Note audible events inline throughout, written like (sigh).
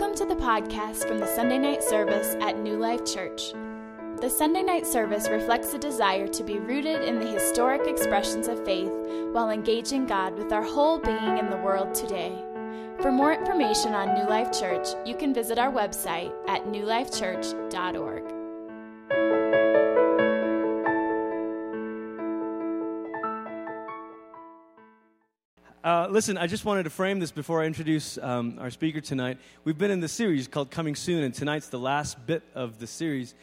Welcome to the podcast from the Sunday night service at New Life Church. The Sunday night service reflects a desire to be rooted in the historic expressions of faith while engaging God with our whole being in the world today. For more information on New Life Church, you can visit our website at newlifechurch.org. listen, I just wanted to frame this before I introduce um, our speaker tonight. We've been in the series called Coming Soon, and tonight's the last bit of the series.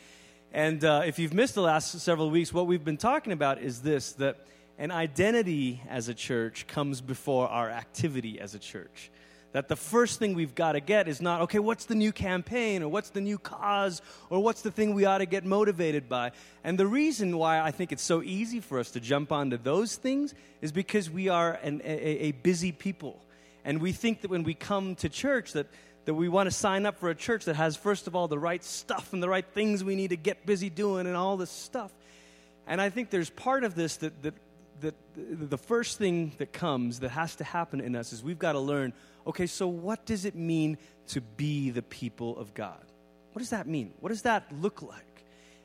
And uh, if you've missed the last several weeks, what we've been talking about is this that an identity as a church comes before our activity as a church. That the first thing we've got to get is not, okay, what's the new campaign or what's the new cause or what's the thing we ought to get motivated by? And the reason why I think it's so easy for us to jump onto those things is because we are an, a, a busy people. And we think that when we come to church, that that we want to sign up for a church that has, first of all, the right stuff and the right things we need to get busy doing and all this stuff. And I think there's part of this that, that, that the first thing that comes that has to happen in us is we've got to learn okay, so what does it mean to be the people of God? What does that mean? What does that look like?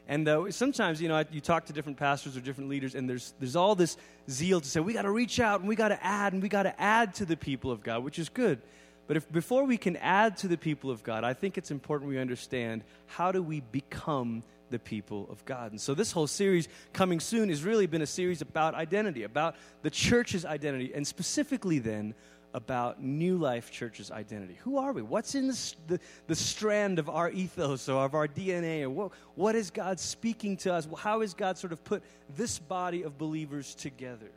And uh, sometimes, you know, you talk to different pastors or different leaders, and there's, there's all this zeal to say, we got to reach out and we got to add and we got to add to the people of God, which is good. But if, before we can add to the people of God, I think it's important we understand how do we become the people of God. And so, this whole series coming soon has really been a series about identity, about the church's identity, and specifically then about New Life Church's identity. Who are we? What's in the, the, the, strand of our ethos or of our DNA? Or what, what is God speaking to us? How has God sort of put this body of believers together?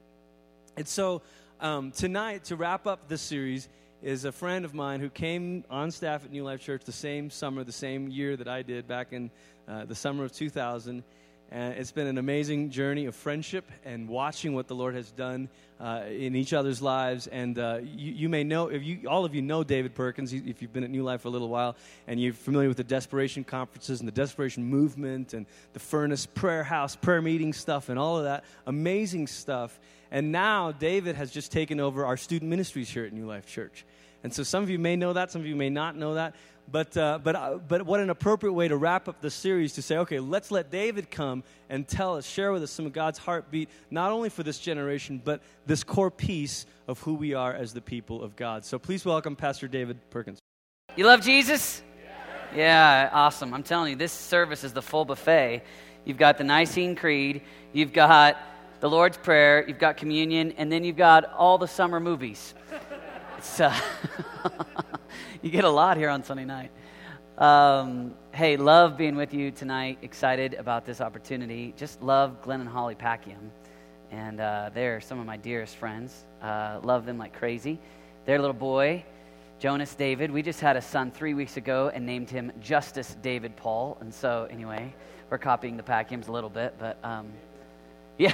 And so, um, tonight, to wrap up this series, is a friend of mine who came on staff at New Life Church the same summer, the same year that I did back in uh, the summer of 2000. And it's been an amazing journey of friendship and watching what the Lord has done uh, in each other's lives. And uh, you, you, may know, if you, all of you know David Perkins, if you've been at New Life for a little while, and you're familiar with the Desperation conferences and the Desperation movement and the Furnace Prayer House, prayer meeting stuff, and all of that. Amazing stuff. And now David has just taken over our student ministries here at New Life Church. And so some of you may know that, some of you may not know that. But, uh, but, uh, but what an appropriate way to wrap up the series to say, okay, let's let David come and tell us, share with us some of God's heartbeat, not only for this generation, but this core piece of who we are as the people of God. So please welcome Pastor David Perkins. You love Jesus? Yeah, awesome. I'm telling you, this service is the full buffet. You've got the Nicene Creed, you've got the Lord's Prayer, you've got communion, and then you've got all the summer movies. It's, uh, (laughs) you get a lot here on Sunday night. Um, hey, love being with you tonight. Excited about this opportunity. Just love Glenn and Holly Packiam. And uh, they're some of my dearest friends. Uh, love them like crazy. Their little boy, Jonas David, we just had a son three weeks ago and named him Justice David Paul. And so, anyway, we're copying the Packiams a little bit, but um, (laughs) yeah.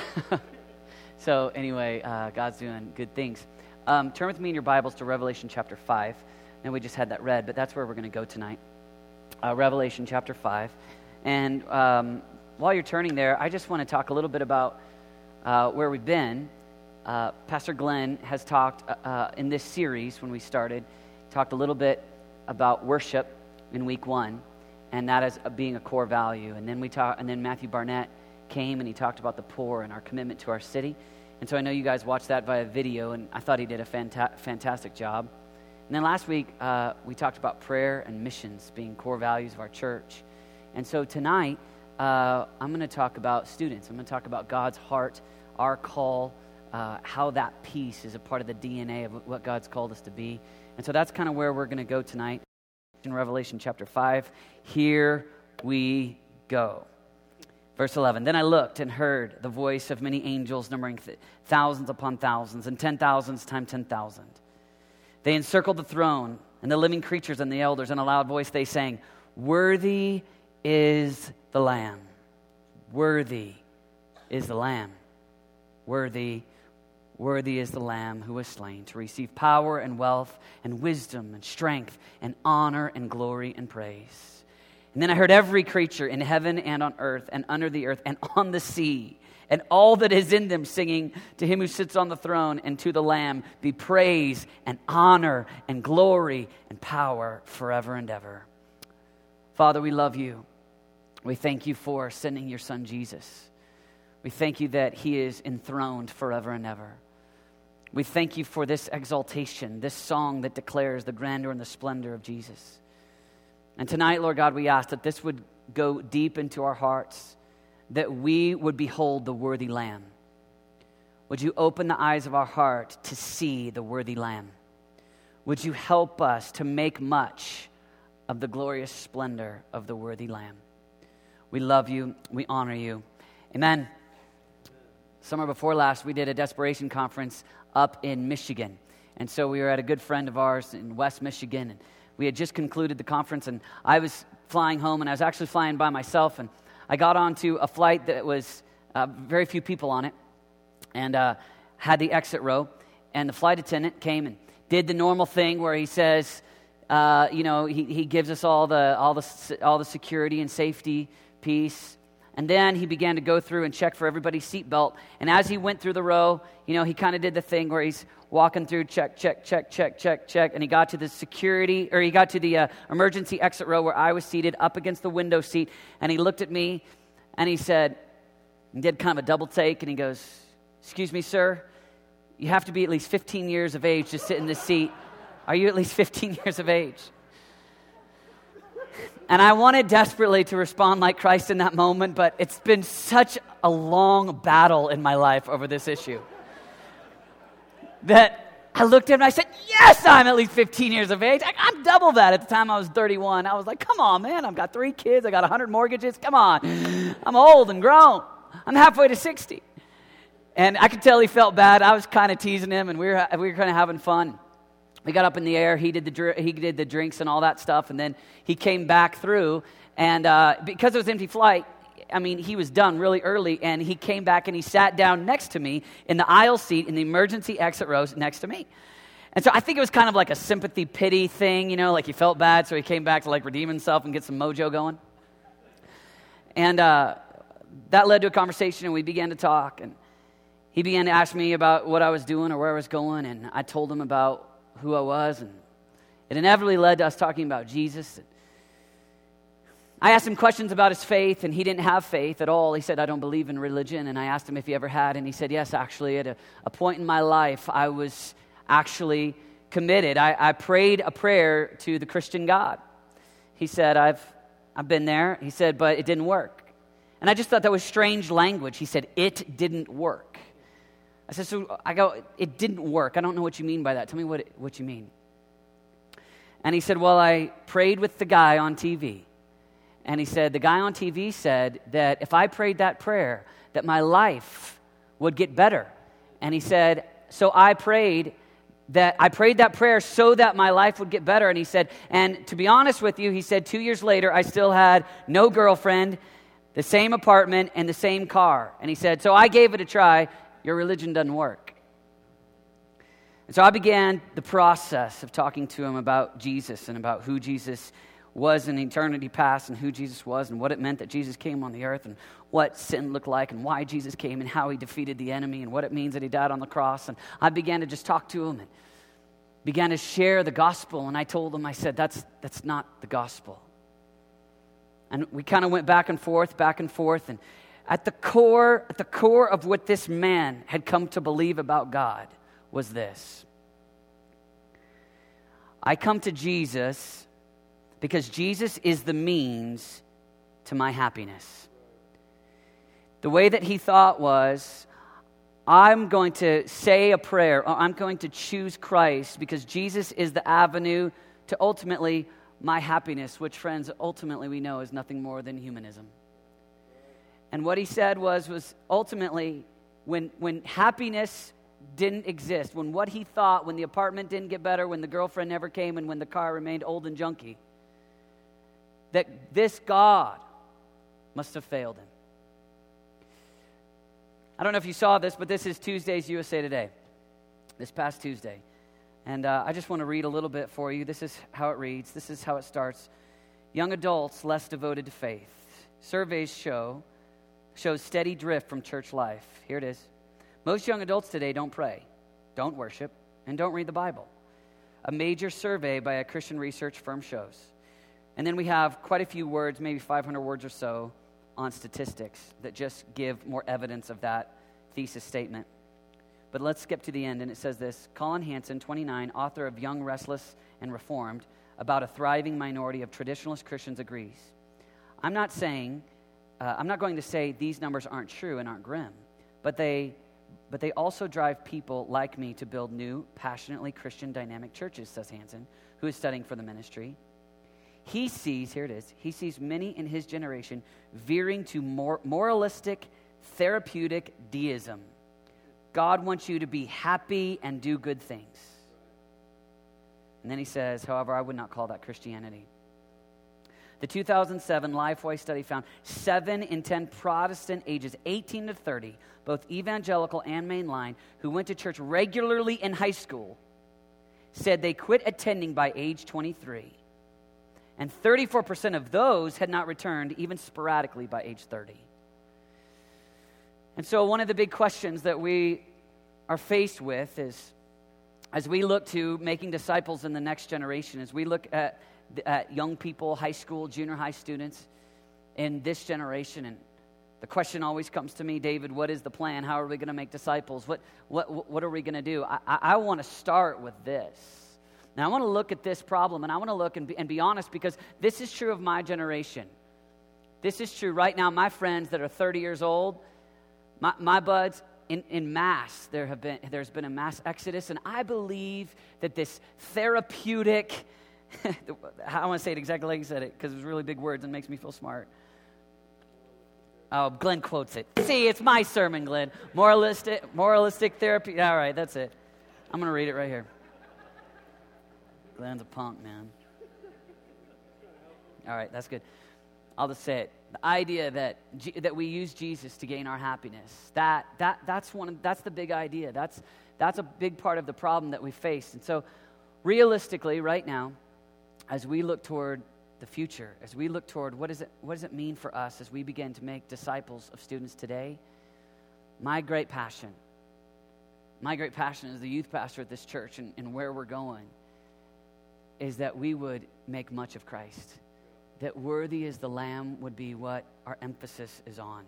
so, anyway, uh, God's doing good things. Um, turn with me in your Bibles to Revelation chapter 5. And we just had that read, but that's where we're going to go tonight. Uh, Revelation chapter 5. And um, while you're turning there, I just want to talk a little bit about uh, where we've been. Uh, Pastor Glenn has talked uh, uh, in this series when we started, talked a little bit about worship in week one, and that as being a core value. And then we talk, and then Matthew Barnett came and he talked about the poor and our commitment to our city. And so I know you guys watched that via video, and I thought he did a fanta- fantastic job. And then last week, uh, we talked about prayer and missions being core values of our church. And so tonight, uh, I'm going to talk about students. I'm going to talk about God's heart, our call, uh, how that piece is a part of the DNA of what God's called us to be. And so that's kind of where we're going to go tonight in Revelation chapter 5. Here we go. Verse 11 Then I looked and heard the voice of many angels, numbering th- thousands upon thousands, and ten thousands times ten thousand. They encircled the throne and the living creatures and the elders. In a loud voice, they sang, Worthy is the Lamb. Worthy is the Lamb. Worthy, worthy is the Lamb who was slain to receive power and wealth and wisdom and strength and honor and glory and praise. And then I heard every creature in heaven and on earth and under the earth and on the sea and all that is in them, singing, To him who sits on the throne and to the Lamb be praise and honor and glory and power forever and ever. Father, we love you. We thank you for sending your son Jesus. We thank you that he is enthroned forever and ever. We thank you for this exaltation, this song that declares the grandeur and the splendor of Jesus. And tonight, Lord God, we ask that this would go deep into our hearts, that we would behold the worthy Lamb. Would you open the eyes of our heart to see the worthy Lamb? Would you help us to make much of the glorious splendor of the worthy Lamb? We love you. We honor you. Amen. Summer before last, we did a desperation conference up in Michigan. And so we were at a good friend of ours in West Michigan. And we had just concluded the conference, and I was flying home, and I was actually flying by myself. And I got onto a flight that was uh, very few people on it and uh, had the exit row. And the flight attendant came and did the normal thing where he says, uh, you know, he, he gives us all the, all, the, all the security and safety piece. And then he began to go through and check for everybody's seatbelt. And as he went through the row, you know, he kind of did the thing where he's walking through, check, check, check, check, check, check. And he got to the security, or he got to the uh, emergency exit row where I was seated up against the window seat. And he looked at me and he said, he did kind of a double take. And he goes, Excuse me, sir, you have to be at least 15 years of age to sit in this seat. Are you at least 15 (laughs) years of age? And I wanted desperately to respond like Christ in that moment, but it's been such a long battle in my life over this issue that I looked at him and I said, Yes, I'm at least 15 years of age. I, am double that. At the time I was 31. I was like, Come on, man. I've got three kids. I got 100 mortgages. Come on. I'm old and grown. I'm halfway to 60. And I could tell he felt bad. I was kind of teasing him, and we were, we were kind of having fun we got up in the air. He did the, he did the drinks and all that stuff. And then he came back through. And uh, because it was empty flight, I mean, he was done really early. And he came back and he sat down next to me in the aisle seat in the emergency exit rows next to me. And so I think it was kind of like a sympathy pity thing, you know, like he felt bad. So he came back to like redeem himself and get some mojo going. And uh, that led to a conversation and we began to talk. And he began to ask me about what I was doing or where I was going. And I told him about who I was, and it inevitably led to us talking about Jesus. I asked him questions about his faith, and he didn't have faith at all. He said, I don't believe in religion. And I asked him if he ever had, and he said, Yes, actually, at a, a point in my life, I was actually committed. I, I prayed a prayer to the Christian God. He said, I've, I've been there. He said, but it didn't work. And I just thought that was strange language. He said, It didn't work. I said, So I go, it didn't work. I don't know what you mean by that. Tell me what, what you mean. And he said, Well, I prayed with the guy on TV. And he said, The guy on TV said that if I prayed that prayer, that my life would get better. And he said, So I prayed that I prayed that prayer so that my life would get better. And he said, and to be honest with you, he said, two years later, I still had no girlfriend, the same apartment, and the same car. And he said, so I gave it a try. Your religion doesn't work. And so I began the process of talking to him about Jesus and about who Jesus was in eternity past and who Jesus was and what it meant that Jesus came on the earth and what sin looked like and why Jesus came and how he defeated the enemy and what it means that he died on the cross. And I began to just talk to him and began to share the gospel. And I told him, I said, that's, that's not the gospel. And we kind of went back and forth, back and forth. And at the core, at the core of what this man had come to believe about God was this. I come to Jesus because Jesus is the means to my happiness. The way that he thought was, I'm going to say a prayer, or I'm going to choose Christ because Jesus is the avenue to ultimately my happiness, which, friends, ultimately we know is nothing more than humanism. And what he said was, was ultimately, when, when happiness didn't exist, when what he thought, when the apartment didn't get better, when the girlfriend never came, and when the car remained old and junky, that this God must have failed him. I don't know if you saw this, but this is Tuesday's USA Today, this past Tuesday. And uh, I just want to read a little bit for you. This is how it reads. This is how it starts. Young adults less devoted to faith. Surveys show shows steady drift from church life. Here it is. Most young adults today don't pray, don't worship, and don't read the Bible. A major survey by a Christian research firm shows. And then we have quite a few words, maybe 500 words or so, on statistics that just give more evidence of that thesis statement. But let's skip to the end, and it says this Collin Hansen, 29, author of Young, Restless, and Reformed, about a thriving minority of traditionalist Christians, agrees. I'm not saying, uh, I'm not going to say these numbers aren't true and aren't grim, but they but they also drive people like me to build new, passionately Christian dynamic churches, says Hansen, who is studying for the ministry. He sees, here it is, he sees many in his generation veering to more moralistic, therapeutic deism. God wants you to be happy and do good things. And then he says, however, I would not call that Christianity. The 2007 Lifeway study found 7 in 10 Protestant ages 18 to 30, both evangelical and mainline, who went to church regularly in high school, said they quit attending by age 23. And 34% of those had not returned even sporadically by age 30. And so, one of the big questions that we are faced with is as we look to making disciples in the next generation, as we look at at uh, young people, high school, junior high students in this generation. And the question always comes to me, David, what is the plan? How are we going to make disciples? What, what, what are we going to do? I, I, I want to start with this. Now, I want to look at this problem and I want to look and be, and be honest because this is true of my generation. This is true right now. My friends that are 30 years old, my, my buds, in, in mass, there have been, there's been a mass exodus, and I believe that this therapeutic, (laughs) I want to say it exactly like he said it because it's really big words and makes me feel smart. Oh, Glenn quotes it. See, it's my sermon, Glenn. Moralistic, moralistic therapy. All right, that's it. I'm going to read it right here. Glenn's a punk, man. All right, that's good. I'll just say it. The idea that, G- that we use Jesus to gain our happiness, that, that, that's, one of, that's the big idea. That's, that's a big part of the problem that we face. And so, realistically, right now, as we look toward the future, as we look toward what, is it, what does it mean for us as we begin to make disciples of students today, my great passion, my great passion as the youth pastor at this church and, and where we're going, is that we would make much of Christ. That worthy as the Lamb would be what our emphasis is on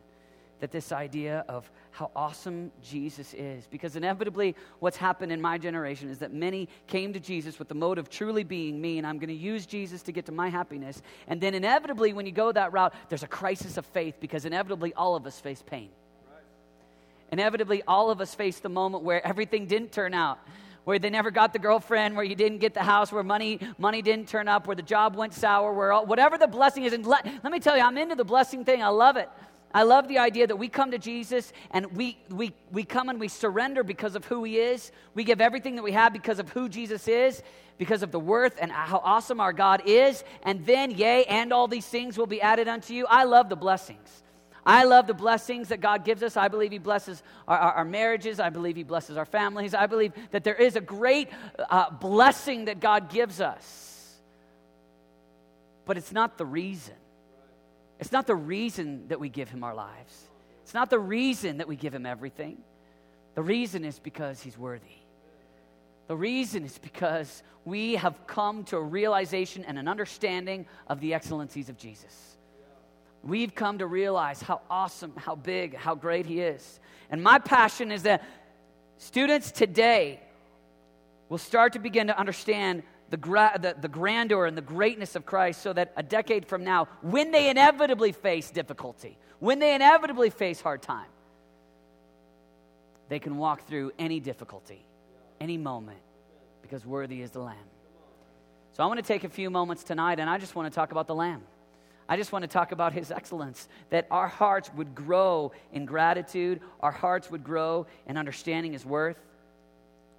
that this idea of how awesome Jesus is. Because inevitably, what's happened in my generation is that many came to Jesus with the mode of truly being me, and I'm going to use Jesus to get to my happiness. And then, inevitably, when you go that route, there's a crisis of faith because inevitably, all of us face pain. Inevitably, all of us face the moment where everything didn't turn out where they never got the girlfriend, where you didn't get the house, where money money didn't turn up, where the job went sour, where all, whatever the blessing is. And let, let me tell you, I'm into the blessing thing. I love it. I love the idea that we come to Jesus and we, we, we come and we surrender because of who He is. We give everything that we have because of who Jesus is, because of the worth and how awesome our God is. And then, yea, and all these things will be added unto you. I love the blessings. I love the blessings that God gives us. I believe He blesses our, our, our marriages. I believe He blesses our families. I believe that there is a great uh, blessing that God gives us. But it's not the reason. It's not the reason that we give him our lives. It's not the reason that we give him everything. The reason is because he's worthy. The reason is because we have come to a realization and an understanding of the excellencies of Jesus. We've come to realize how awesome, how big, how great he is. And my passion is that students today will start to begin to understand the, gra- the, the grandeur and the greatness of Christ so that a decade from now, when they inevitably face difficulty, when they inevitably face hard time, they can walk through any difficulty, any moment, because worthy is the Lamb. So I want to take a few moments tonight and I just want to talk about the Lamb. I just want to talk about his excellence, that our hearts would grow in gratitude, our hearts would grow in understanding his worth.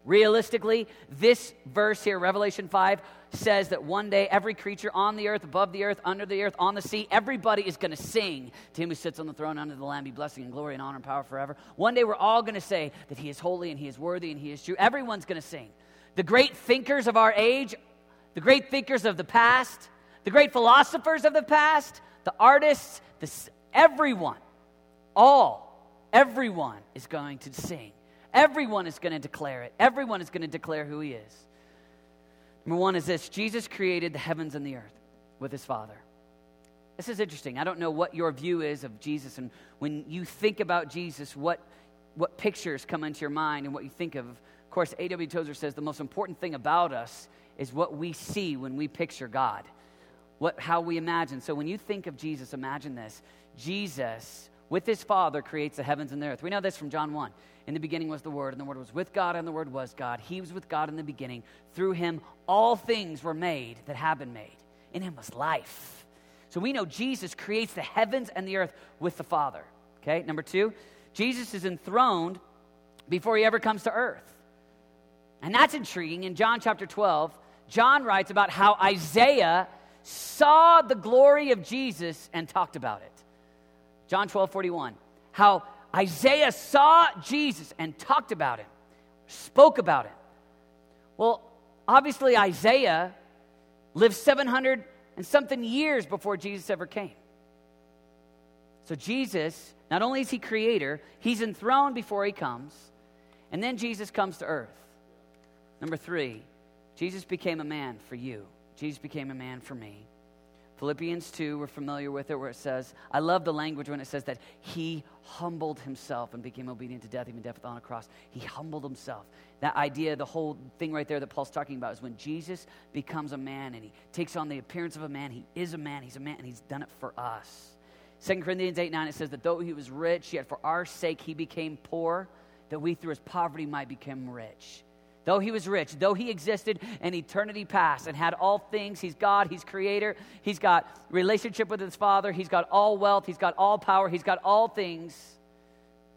Realistically, this verse here, Revelation 5, says that one day every creature on the earth, above the earth, under the earth, on the sea, everybody is going to sing to him who sits on the throne under the Lamb, be blessing and glory and honor and power forever. One day we're all going to say that he is holy and he is worthy and he is true. Everyone's going to sing. The great thinkers of our age, the great thinkers of the past, the great philosophers of the past, the artists, the, everyone all, everyone is going to sing. Everyone is going to declare it. Everyone is going to declare who he is. Number one is this Jesus created the heavens and the earth with his Father. This is interesting. I don't know what your view is of Jesus, and when you think about Jesus, what, what pictures come into your mind and what you think of. Of course, A.W. Tozer says the most important thing about us is what we see when we picture God, what, how we imagine. So when you think of Jesus, imagine this Jesus, with his Father, creates the heavens and the earth. We know this from John 1. In the beginning was the Word, and the Word was with God, and the Word was God. He was with God in the beginning. Through him, all things were made that have been made. In him was life. So we know Jesus creates the heavens and the earth with the Father. Okay, number two, Jesus is enthroned before he ever comes to earth. And that's intriguing. In John chapter 12, John writes about how Isaiah saw the glory of Jesus and talked about it. John 12, 41. How Isaiah saw Jesus and talked about him, spoke about him. Well, obviously, Isaiah lived 700 and something years before Jesus ever came. So, Jesus, not only is he creator, he's enthroned before he comes, and then Jesus comes to earth. Number three, Jesus became a man for you. Jesus became a man for me. Philippians 2, we're familiar with it, where it says, I love the language when it says that he humbled himself and became obedient to death, even death on a cross. He humbled himself. That idea, the whole thing right there that Paul's talking about is when Jesus becomes a man and he takes on the appearance of a man, he is a man, he's a man, and he's done it for us. 2 Corinthians 8 9, it says that though he was rich, yet for our sake he became poor, that we through his poverty might become rich. Though he was rich, though he existed in eternity past and had all things, he's God, he's creator, he's got relationship with his father, he's got all wealth, he's got all power, he's got all things.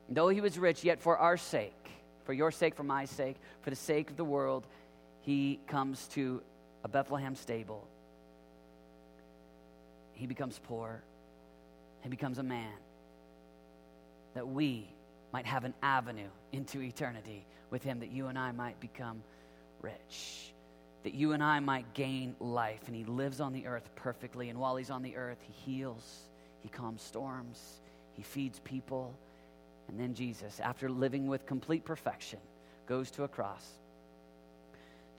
Though he was rich, yet for our sake, for your sake, for my sake, for the sake of the world, he comes to a Bethlehem stable. He becomes poor. He becomes a man that we might have an avenue into eternity with him, that you and I might become rich, that you and I might gain life. And he lives on the earth perfectly. And while he's on the earth, he heals, he calms storms, he feeds people. And then Jesus, after living with complete perfection, goes to a cross.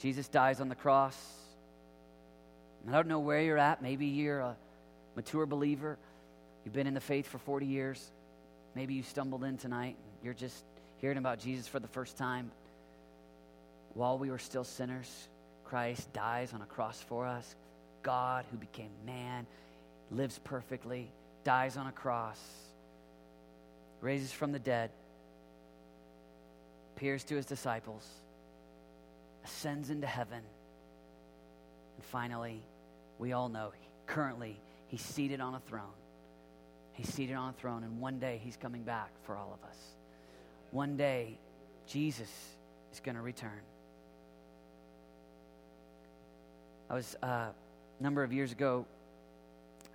Jesus dies on the cross. I don't know where you're at. Maybe you're a mature believer. You've been in the faith for 40 years. Maybe you stumbled in tonight. You're just hearing about Jesus for the first time. While we were still sinners, Christ dies on a cross for us. God, who became man, lives perfectly, dies on a cross, raises from the dead, appears to his disciples, ascends into heaven, and finally, we all know currently he's seated on a throne. He's seated on a throne, and one day he's coming back for all of us. One day, Jesus is going to return. I was uh, a number of years ago,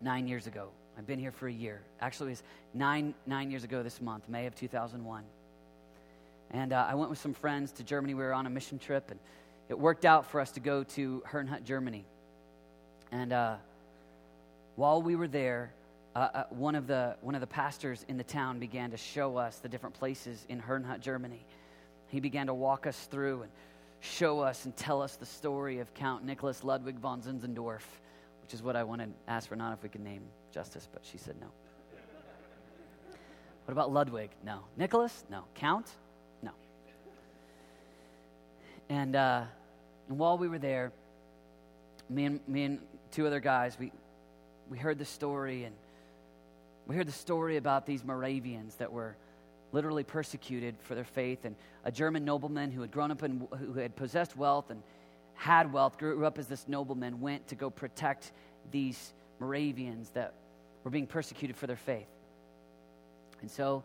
nine years ago. I've been here for a year. Actually, it was nine, nine years ago this month, May of 2001. And uh, I went with some friends to Germany. We were on a mission trip, and it worked out for us to go to Herrnhut, Germany. And uh, while we were there, uh, uh, one, of the, one of the pastors in the town began to show us the different places in Herrnhut, Germany. He began to walk us through and show us and tell us the story of Count Nicholas Ludwig von Zinzendorf, which is what I wanted to ask Renata if we could name Justice, but she said no. What about Ludwig? No. Nicholas? No. Count? No. And, uh, and while we were there, me and, me and two other guys, we, we heard the story and we heard the story about these Moravians that were literally persecuted for their faith, and a German nobleman who had grown up and who had possessed wealth and had wealth, grew up as this nobleman, went to go protect these Moravians that were being persecuted for their faith. And so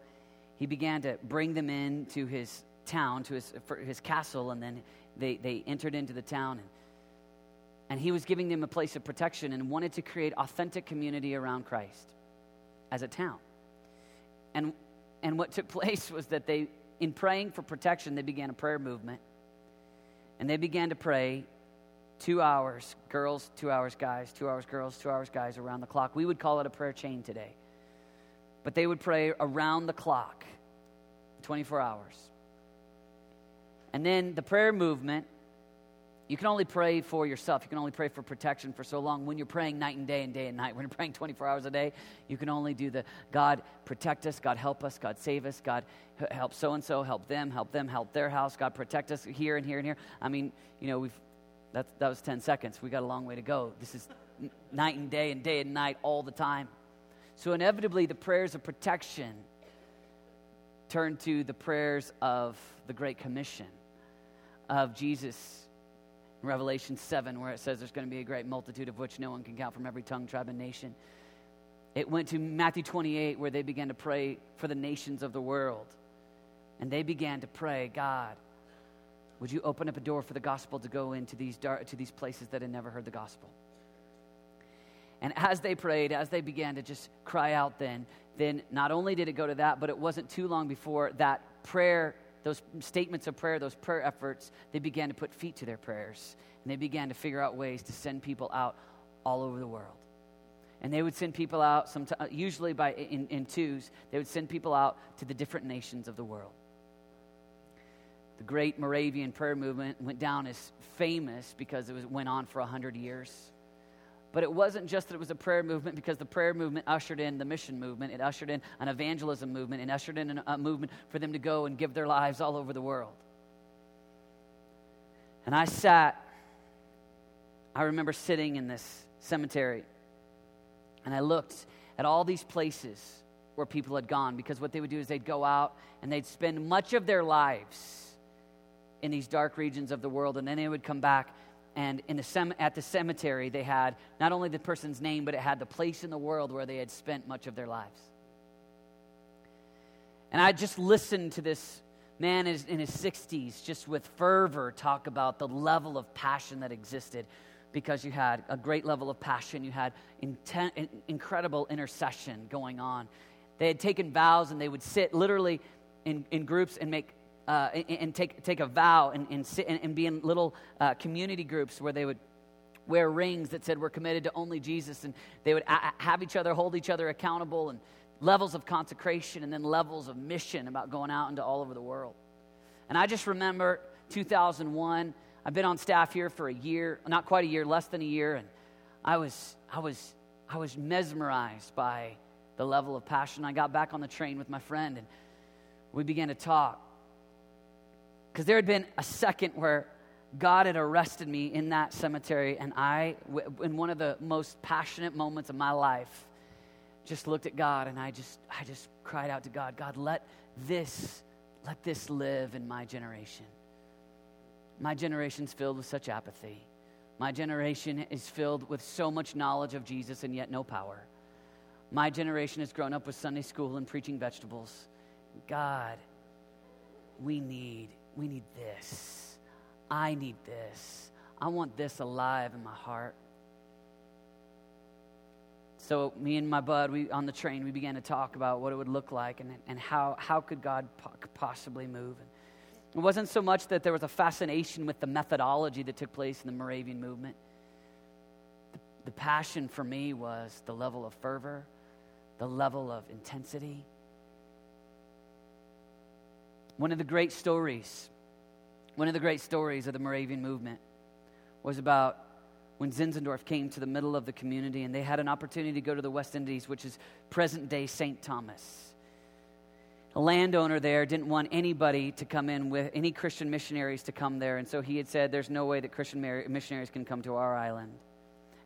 he began to bring them into his town, to his, his castle, and then they, they entered into the town. And, and he was giving them a place of protection and wanted to create authentic community around Christ as a town. And, and what took (laughs) place was that they, in praying for protection, they began a prayer movement. And they began to pray two hours, girls, two hours, guys, two hours, girls, two hours, guys, around the clock. We would call it a prayer chain today. but they would pray around the clock, 24 hours. And then the prayer movement, you can only pray for yourself. You can only pray for protection for so long. When you're praying night and day and day and night, (laughs) when you're praying 24 hours a day, you can only do the God protect us, God help us, God save us, God help so and so, help them, help them, help their house, God protect us here and here and here. I mean, you know, we've that, that was 10 seconds. We got a long way to go. This is night and day and day and night all the time. So, inevitably, the prayers of protection turn to the prayers of the Great Commission of Jesus Revelation 7, where it says there's going to be a great multitude of which no one can count from every tongue, tribe, and nation. It went to Matthew 28, where they began to pray for the nations of the world. And they began to pray, God, would you open up a door for the gospel to go into these, to these places that had never heard the gospel? And as they prayed, as they began to just cry out, then, then not only did it go to that, but it wasn't too long before that prayer, those statements of prayer, those prayer efforts, they began to put feet to their prayers. And they began to figure out ways to send people out all over the world. And they would send people out, sometimes, uh, usually by, in, in twos, they would send people out to the different nations of the world. The great Moravian prayer movement went down as famous because it was, went on for 100 years. But it wasn't just that it was a prayer movement because the prayer movement ushered in the mission movement. It ushered in an evangelism movement and ushered in a movement for them to go and give their lives all over the world. And I sat, I remember sitting in this cemetery and I looked at all these places where people had gone because what they would do is they'd go out and they'd spend much of their lives in these dark regions of the world and then they would come back and in the sem- at the cemetery they had not only the person's name but it had the place in the world where they had spent much of their lives. And i just listened to this man in his 60s just with fervor talk about the level of passion that existed. Because you had a great level of passion. You had incredible intercession going on. They had taken vows and they would sit literally in, in groups and make uh, and, take, take a vow and, and, sit, and, and be in little uh, community groups where they would wear rings that said we're committed to only Jesus, and they would a- have each other hold each other accountable, and levels of consecration, and then levels of mission about going out into all over the world. And I just remember 2001. I've been on staff here for a year, not quite a year, less than a year, and I was, I was, I was mesmerized by the level of passion. I got back on the train with my friend, and we began to talk. Because there had been a second where God had arrested me in that cemetery, and I, in one of the most passionate moments of my life, just looked at God and I just, I just cried out to God, God, let this, let this live in my generation. My generation's filled with such apathy. My generation is filled with so much knowledge of Jesus and yet no power. My generation has grown up with Sunday school and preaching vegetables. God, we need we need this. I need this. I want this alive in my heart. So me and my bud, we on the train, we began to talk about what it would look like and, and how, how could God po- possibly move. And it wasn't so much that there was a fascination with the methodology that took place in the Moravian movement. The, the passion for me was the level of fervor, the level of intensity, one of the great stories, one of the great stories of the Moravian movement was about when Zinzendorf came to the middle of the community and they had an opportunity to go to the West Indies, which is present day St. Thomas. A landowner there didn't want anybody to come in with any Christian missionaries to come there, and so he had said, There's no way that Christian missionaries can come to our island.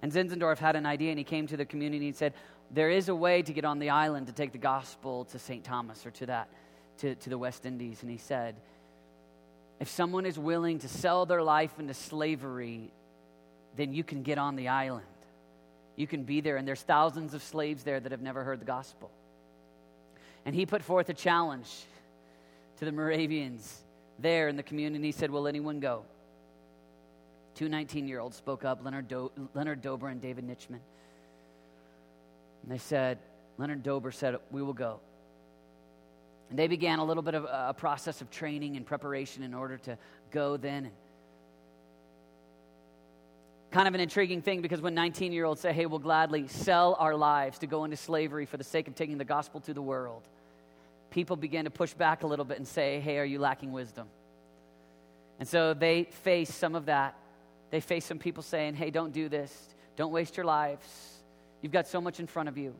And Zinzendorf had an idea, and he came to the community and said, There is a way to get on the island to take the gospel to St. Thomas or to that to, to the West Indies, and he said, If someone is willing to sell their life into slavery, then you can get on the island. You can be there, and there's thousands of slaves there that have never heard the gospel. And he put forth a challenge to the Moravians there in the community. He said, Will anyone go? Two 19 year olds spoke up Leonard, Do- Leonard Dober and David Nitschmann. And they said, Leonard Dober said, We will go. And they began a little bit of a process of training and preparation in order to go then. kind of an intriguing thing because when 19 year olds say, hey, we'll gladly sell our lives to go into slavery for the sake of taking the gospel to the world, people begin to push back a little bit and say, hey, are you lacking wisdom? And so they face some of that. They face some people saying, hey, don't do this. Don't waste your lives. You've got so much in front of you.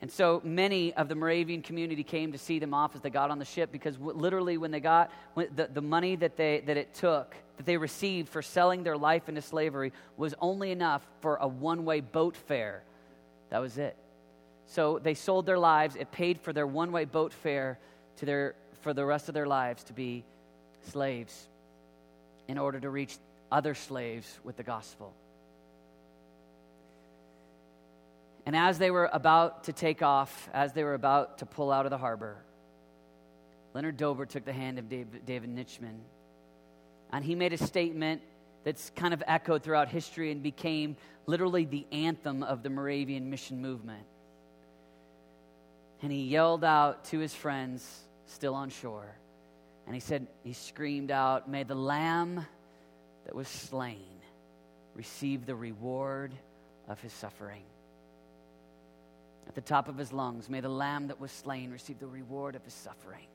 And so many of the Moravian community came to see them off as they got on the ship because w- literally, when they got when the, the money that, they, that it took, that they received for selling their life into slavery, was only enough for a one way boat fare. That was it. So they sold their lives. It paid for their one way boat fare to their, for the rest of their lives to be slaves in order to reach other slaves with the gospel. And as they were about to take off, as they were about to pull out of the harbor, Leonard Dober took the hand of David, David Nitschmann, and he made a statement that's kind of echoed throughout history and became literally the anthem of the Moravian mission movement. And he yelled out to his friends still on shore, and he said, he screamed out, May the lamb that was slain receive the reward of his suffering at the top of his lungs. May the lamb that was slain receive the reward of his suffering.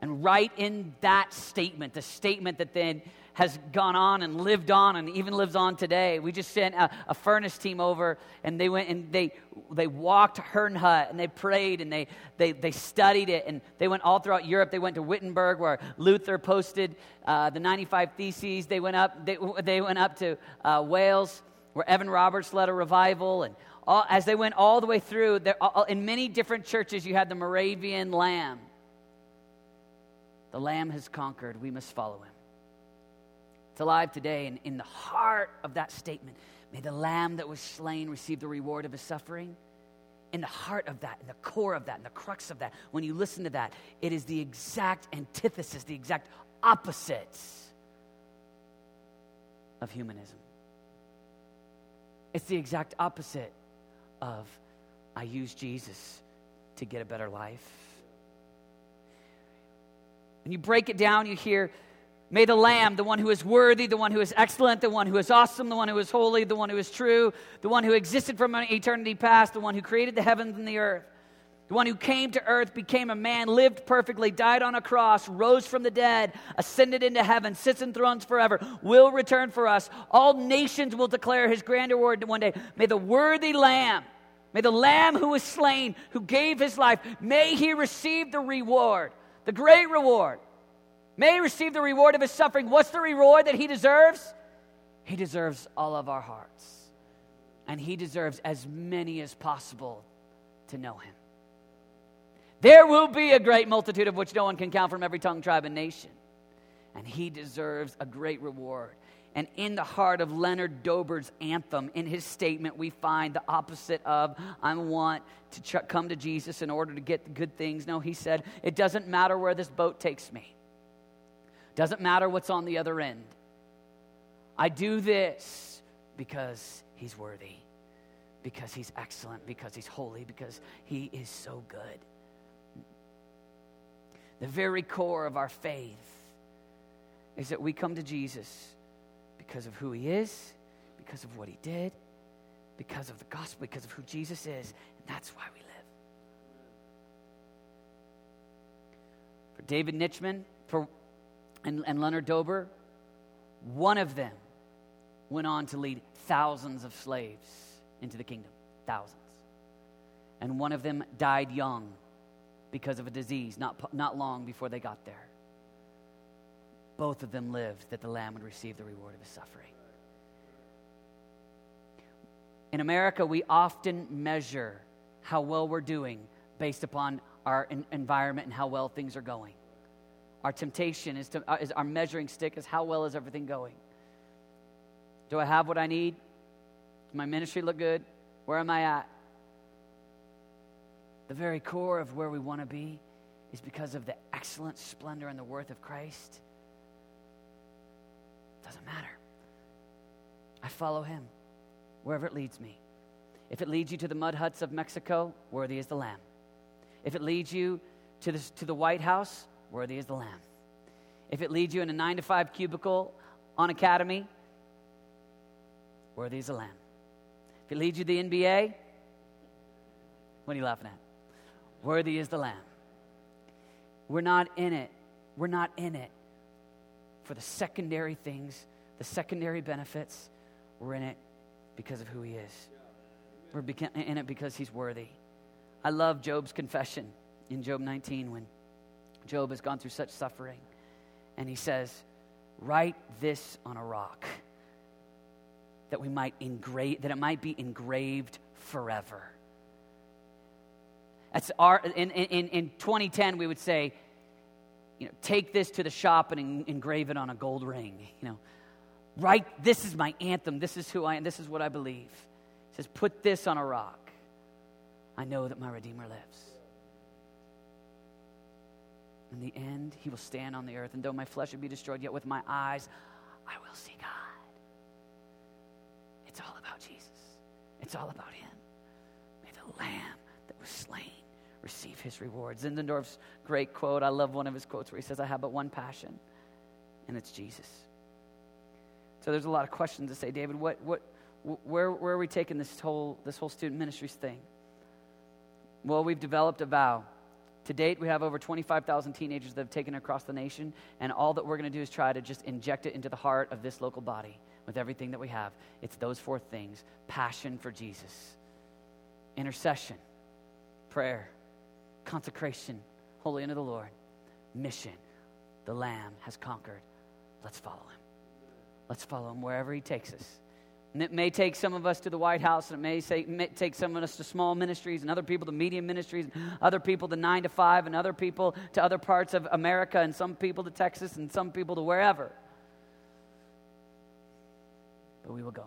And right in that statement, the statement that then has gone on and lived on and even lives on today. We just sent a, a furnace team over and they went and they, they walked Herrnhut and they prayed and they, they, they studied it and they went all throughout Europe. They went to Wittenberg where Luther posted uh, the 95 Theses. They went up, they, they went up to uh, Wales where Evan Roberts led a revival and all, as they went all the way through, all, in many different churches, you had the Moravian lamb. The lamb has conquered. We must follow him. It's alive today, and in the heart of that statement, may the lamb that was slain receive the reward of his suffering. In the heart of that, in the core of that, in the crux of that, when you listen to that, it is the exact antithesis, the exact opposites of humanism. It's the exact opposite of I use Jesus to get a better life. When you break it down, you hear, May the Lamb, the one who is worthy, the one who is excellent, the one who is awesome, the one who is holy, the one who is true, the one who existed from an eternity past, the one who created the heavens and the earth, the one who came to earth, became a man, lived perfectly, died on a cross, rose from the dead, ascended into heaven, sits in thrones forever, will return for us. All nations will declare his grandeur one day. May the worthy Lamb May the Lamb who was slain, who gave his life, may he receive the reward, the great reward. May he receive the reward of his suffering. What's the reward that he deserves? He deserves all of our hearts. And he deserves as many as possible to know him. There will be a great multitude of which no one can count from every tongue, tribe, and nation. And he deserves a great reward. And in the heart of Leonard Dober's anthem, in his statement, we find the opposite of, I want to ch- come to Jesus in order to get the good things. No, he said, it doesn't matter where this boat takes me, doesn't matter what's on the other end. I do this because he's worthy, because he's excellent, because he's holy, because he is so good. The very core of our faith is that we come to Jesus because of who he is, because of what he did, because of the gospel, because of who Jesus is. And that's why we live. For David Nitschmann for, and, and Leonard Dober, one of them went on to lead thousands of slaves into the kingdom. Thousands. And one of them died young because of a disease, not, not long before they got there both of them lived that the Lamb would receive the reward of his suffering. In America, we often measure how well we're doing based upon our environment and how well things are going. Our temptation is, to, uh, is our measuring stick is how well is everything going. Do I have what I need? Does my ministry look good? Where am I at? The very core of where we want to be is because of the excellent splendor and the worth of Christ doesn't matter. I follow him wherever it leads me. If it leads you to the mud huts of Mexico, worthy is the Lamb. If it leads you to the, to the White House, worthy is the Lamb. If it leads you in a nine to five cubicle on academy, worthy is the Lamb. If it leads you to the NBA, what are you laughing at? Worthy is the Lamb. We're not in it. We're not in it for the secondary things, the secondary benefits. We're in it because of who he is. We're in it because he's worthy. I love Job's confession in Job 19 when Job has gone through such suffering. And he says, Write this on a rock that we might engrave that it might be engraved forever. That's our in, in, in 2010 we would say, you know, take this to the shop and engrave it on a gold ring. You know, write this is my anthem, this is who I am, this is what I believe. He says, put this on a rock. I know that my Redeemer lives. In the end, he will stand on the earth, and though my flesh would be destroyed, yet with my eyes I will see God. It's all about Jesus, it's all about him. May the Lamb that was slain receive his rewards. Zinzendorf's great quote, I love one of his quotes where he says, I have but one passion, and it's Jesus. So there's a lot of questions to say, David, what, what, where, where are we taking this whole, this whole student ministries thing? Well, we've developed a vow. To date, we have over 25,000 teenagers that have taken across the nation, and all that we're going to do is try to just inject it into the heart of this local body with everything that we have. It's those four things passion for Jesus, intercession, prayer, consecration, holy unto the Lord, mission. The Lamb has conquered. Let's follow him. Let's follow him wherever he takes us. And it may take some of us to the White House, and it may, say, may take some of us to small ministries, and other people to medium ministries, and other people to nine to five, and other people to other parts of America, and some people to Texas, and some people to wherever. But we will go.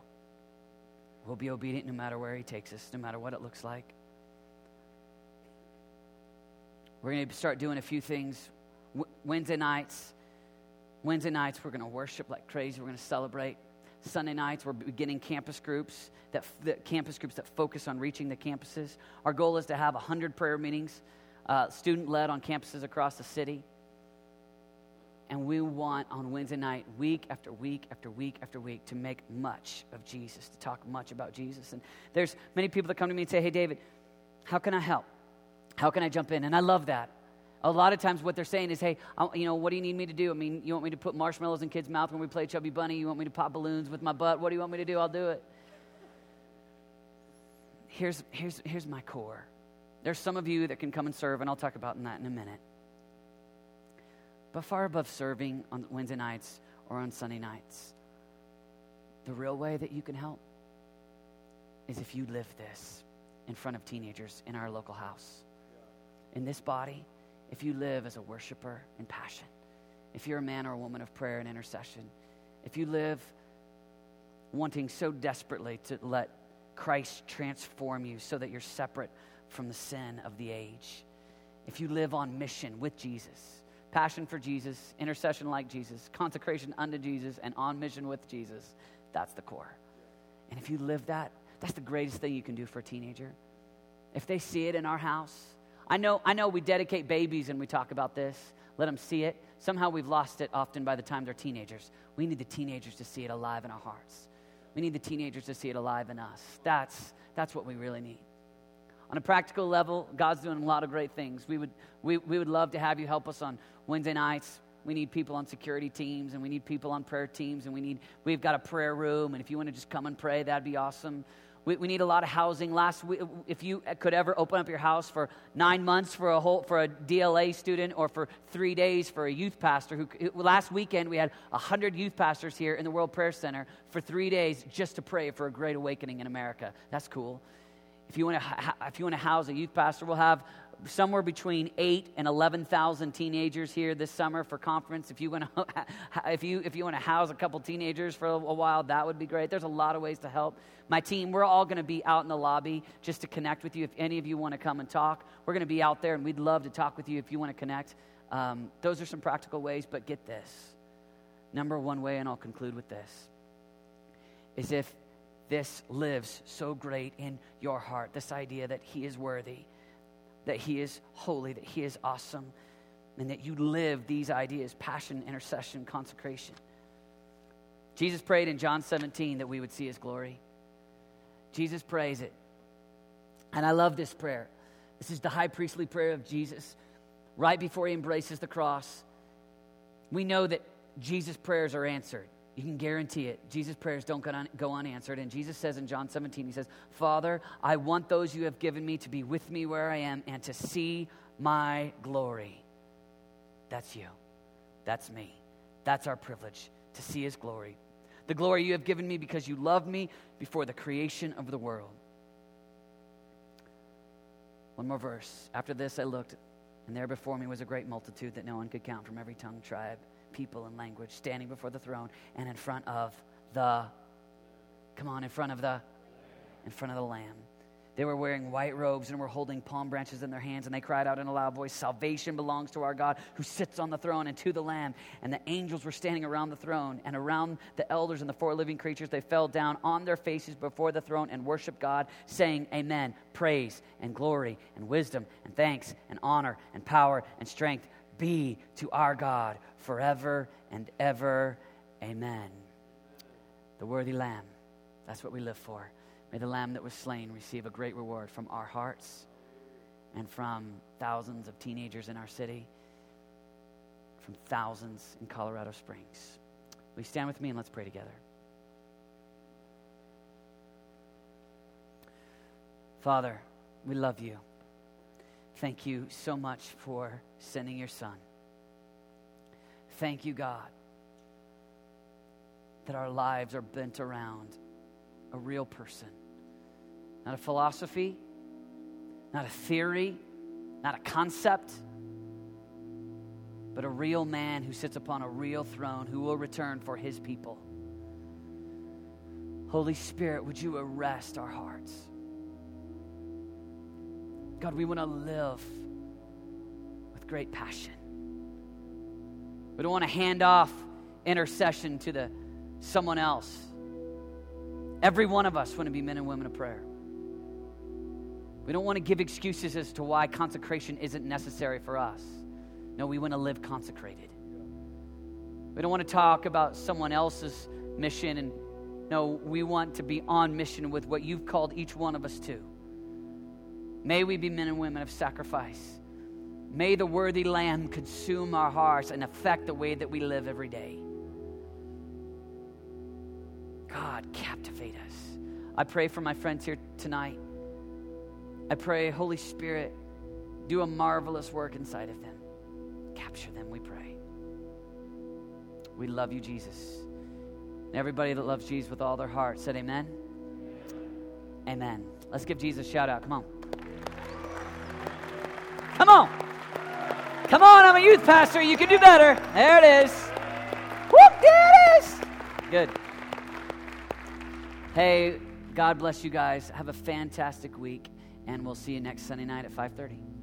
We'll be obedient no matter where He takes us, no matter what it looks like. We're going to start doing a few things Wednesday nights. Wednesday nights, we're going to worship like crazy. We're going to celebrate. Sunday nights, we're beginning campus groups that, that campus groups that focus on reaching the campuses. Our goal is to have 100 prayer meetings, uh, student led on campuses across the city. And we want on Wednesday night, week after week after week after week, to make much of Jesus, to talk much about Jesus. And there's many people that come to me and say, Hey, David, how can I help? How can I jump in? And I love that. A lot of times, what they're saying is, hey, I, you know, what do you need me to do? I mean, you want me to put marshmallows in kids' mouth when we play Chubby Bunny? You want me to pop balloons with my butt? What do you want me to do? I'll do it. Here's, here's, here's my core. There's some of you that can come and serve, and I'll talk about that in a minute. But far above serving on Wednesday nights or on Sunday nights, the real way that you can help is if you live this in front of teenagers in our local house. In this body, if you live as a worshiper in passion, if you're a man or a woman of prayer and intercession, if you live wanting so desperately to let Christ transform you so that you're separate from the sin of the age, if you live on mission with Jesus, passion for Jesus, intercession like Jesus, consecration unto Jesus, and on mission with Jesus, that's the core. And if you live that, that's the greatest thing you can do for a teenager. If they see it in our house, I know, I know we dedicate babies and we talk about this, let them see it. Somehow we've lost it often by the time they're teenagers. We need the teenagers to see it alive in our hearts. We need the teenagers to see it alive in us. That's, that's what we really need. On a practical level, God's doing a lot of great things. We would, we, we would love to have you help us on Wednesday nights. We need people on security teams and we need people on prayer teams and we need, we've got a prayer room. And if you want to just come and pray, that'd be awesome. We, we need a lot of housing. Last week, if you could ever open up your house for nine months for a whole for a DLA student or for three days for a youth pastor, who last weekend we had hundred youth pastors here in the World Prayer Center for three days just to pray for a great awakening in America. That's cool. If you want to, if you want to house a youth pastor, we'll have somewhere between eight and eleven thousand teenagers here this summer for conference. If you want to, (laughs) if you if you want to house a couple teenagers for a, while, that would be great. There's a lot of ways to help. My team, we're all going to be out in the lobby just to connect with you. If any of you want to come and talk, we're going to be out there, and we'd love to talk with you if you want to connect. Um, those are some practical ways, but get this. Number one way, and I'll conclude with this, is if this lives so great in your heart, this idea that He is worthy that He is holy, that He is awesome, and that you live these ideas passion, intercession, consecration. Jesus prayed in John 17 that we would see his glory. Jesus prays it. And I love this prayer. This is the high priestly prayer of Jesus right before he embraces the cross. We know that Jesus' prayers are answered. You can guarantee it. Jesus' prayers don't go unanswered. And Jesus says in John 17, He says, Father, I want those you have given me to be with me where I am and to see my glory. That's you. That's me. That's our privilege to see His glory. The glory you have given me because you loved me before the creation of the world. One more verse. After this, I looked, and there before me was a great multitude that no one could count from every tongue, tribe, people, and language, standing before the throne and in front of the, come on, in front of the, in front of the Lamb. They were wearing white robes and were holding palm branches in their hands, and they cried out in a loud voice, Salvation belongs to our God who sits on the throne and to the Lamb. And the angels were standing around the throne, and around the elders and the four living creatures. They fell down on their faces before the throne and worshiped God, saying, Amen. Praise and glory and wisdom and thanks and honor and power and strength be to our God forever and ever. Amen. The worthy Lamb. That's what we live for. May the lamb that was slain receive a great reward from our hearts and from thousands of teenagers in our city, from thousands in Colorado Springs. Will you stand with me and let's pray together? Father, we love you. Thank you so much for sending your son. Thank you, God, that our lives are bent around a real person not a philosophy, not a theory, not a concept, but a real man who sits upon a real throne who will return for his people. Holy Spirit, would you arrest our hearts? God, we want to live with great passion. We don't want to hand off intercession to the someone else. Every one of us want to be men and women of prayer. We don't want to give excuses as to why consecration isn't necessary for us. No, we want to live consecrated. We don't want to talk about someone else's mission and no, we want to be on mission with what you've called each one of us to. May we be men and women of sacrifice. May the worthy lamb consume our hearts and affect the way that we live every day. God, captivate us. I pray for my friends here tonight. I pray, Holy Spirit, do a marvelous work inside of them. Capture them, we pray. We love you, Jesus. And everybody that loves Jesus with all their heart said, Amen. Amen. Let's give Jesus a shout out. Come on. Come on. Come on, I'm a youth pastor. You can do better. There it is. Whoop, there it is. Good. Hey, God bless you guys. Have a fantastic week and we'll see you next Sunday night at 5:30.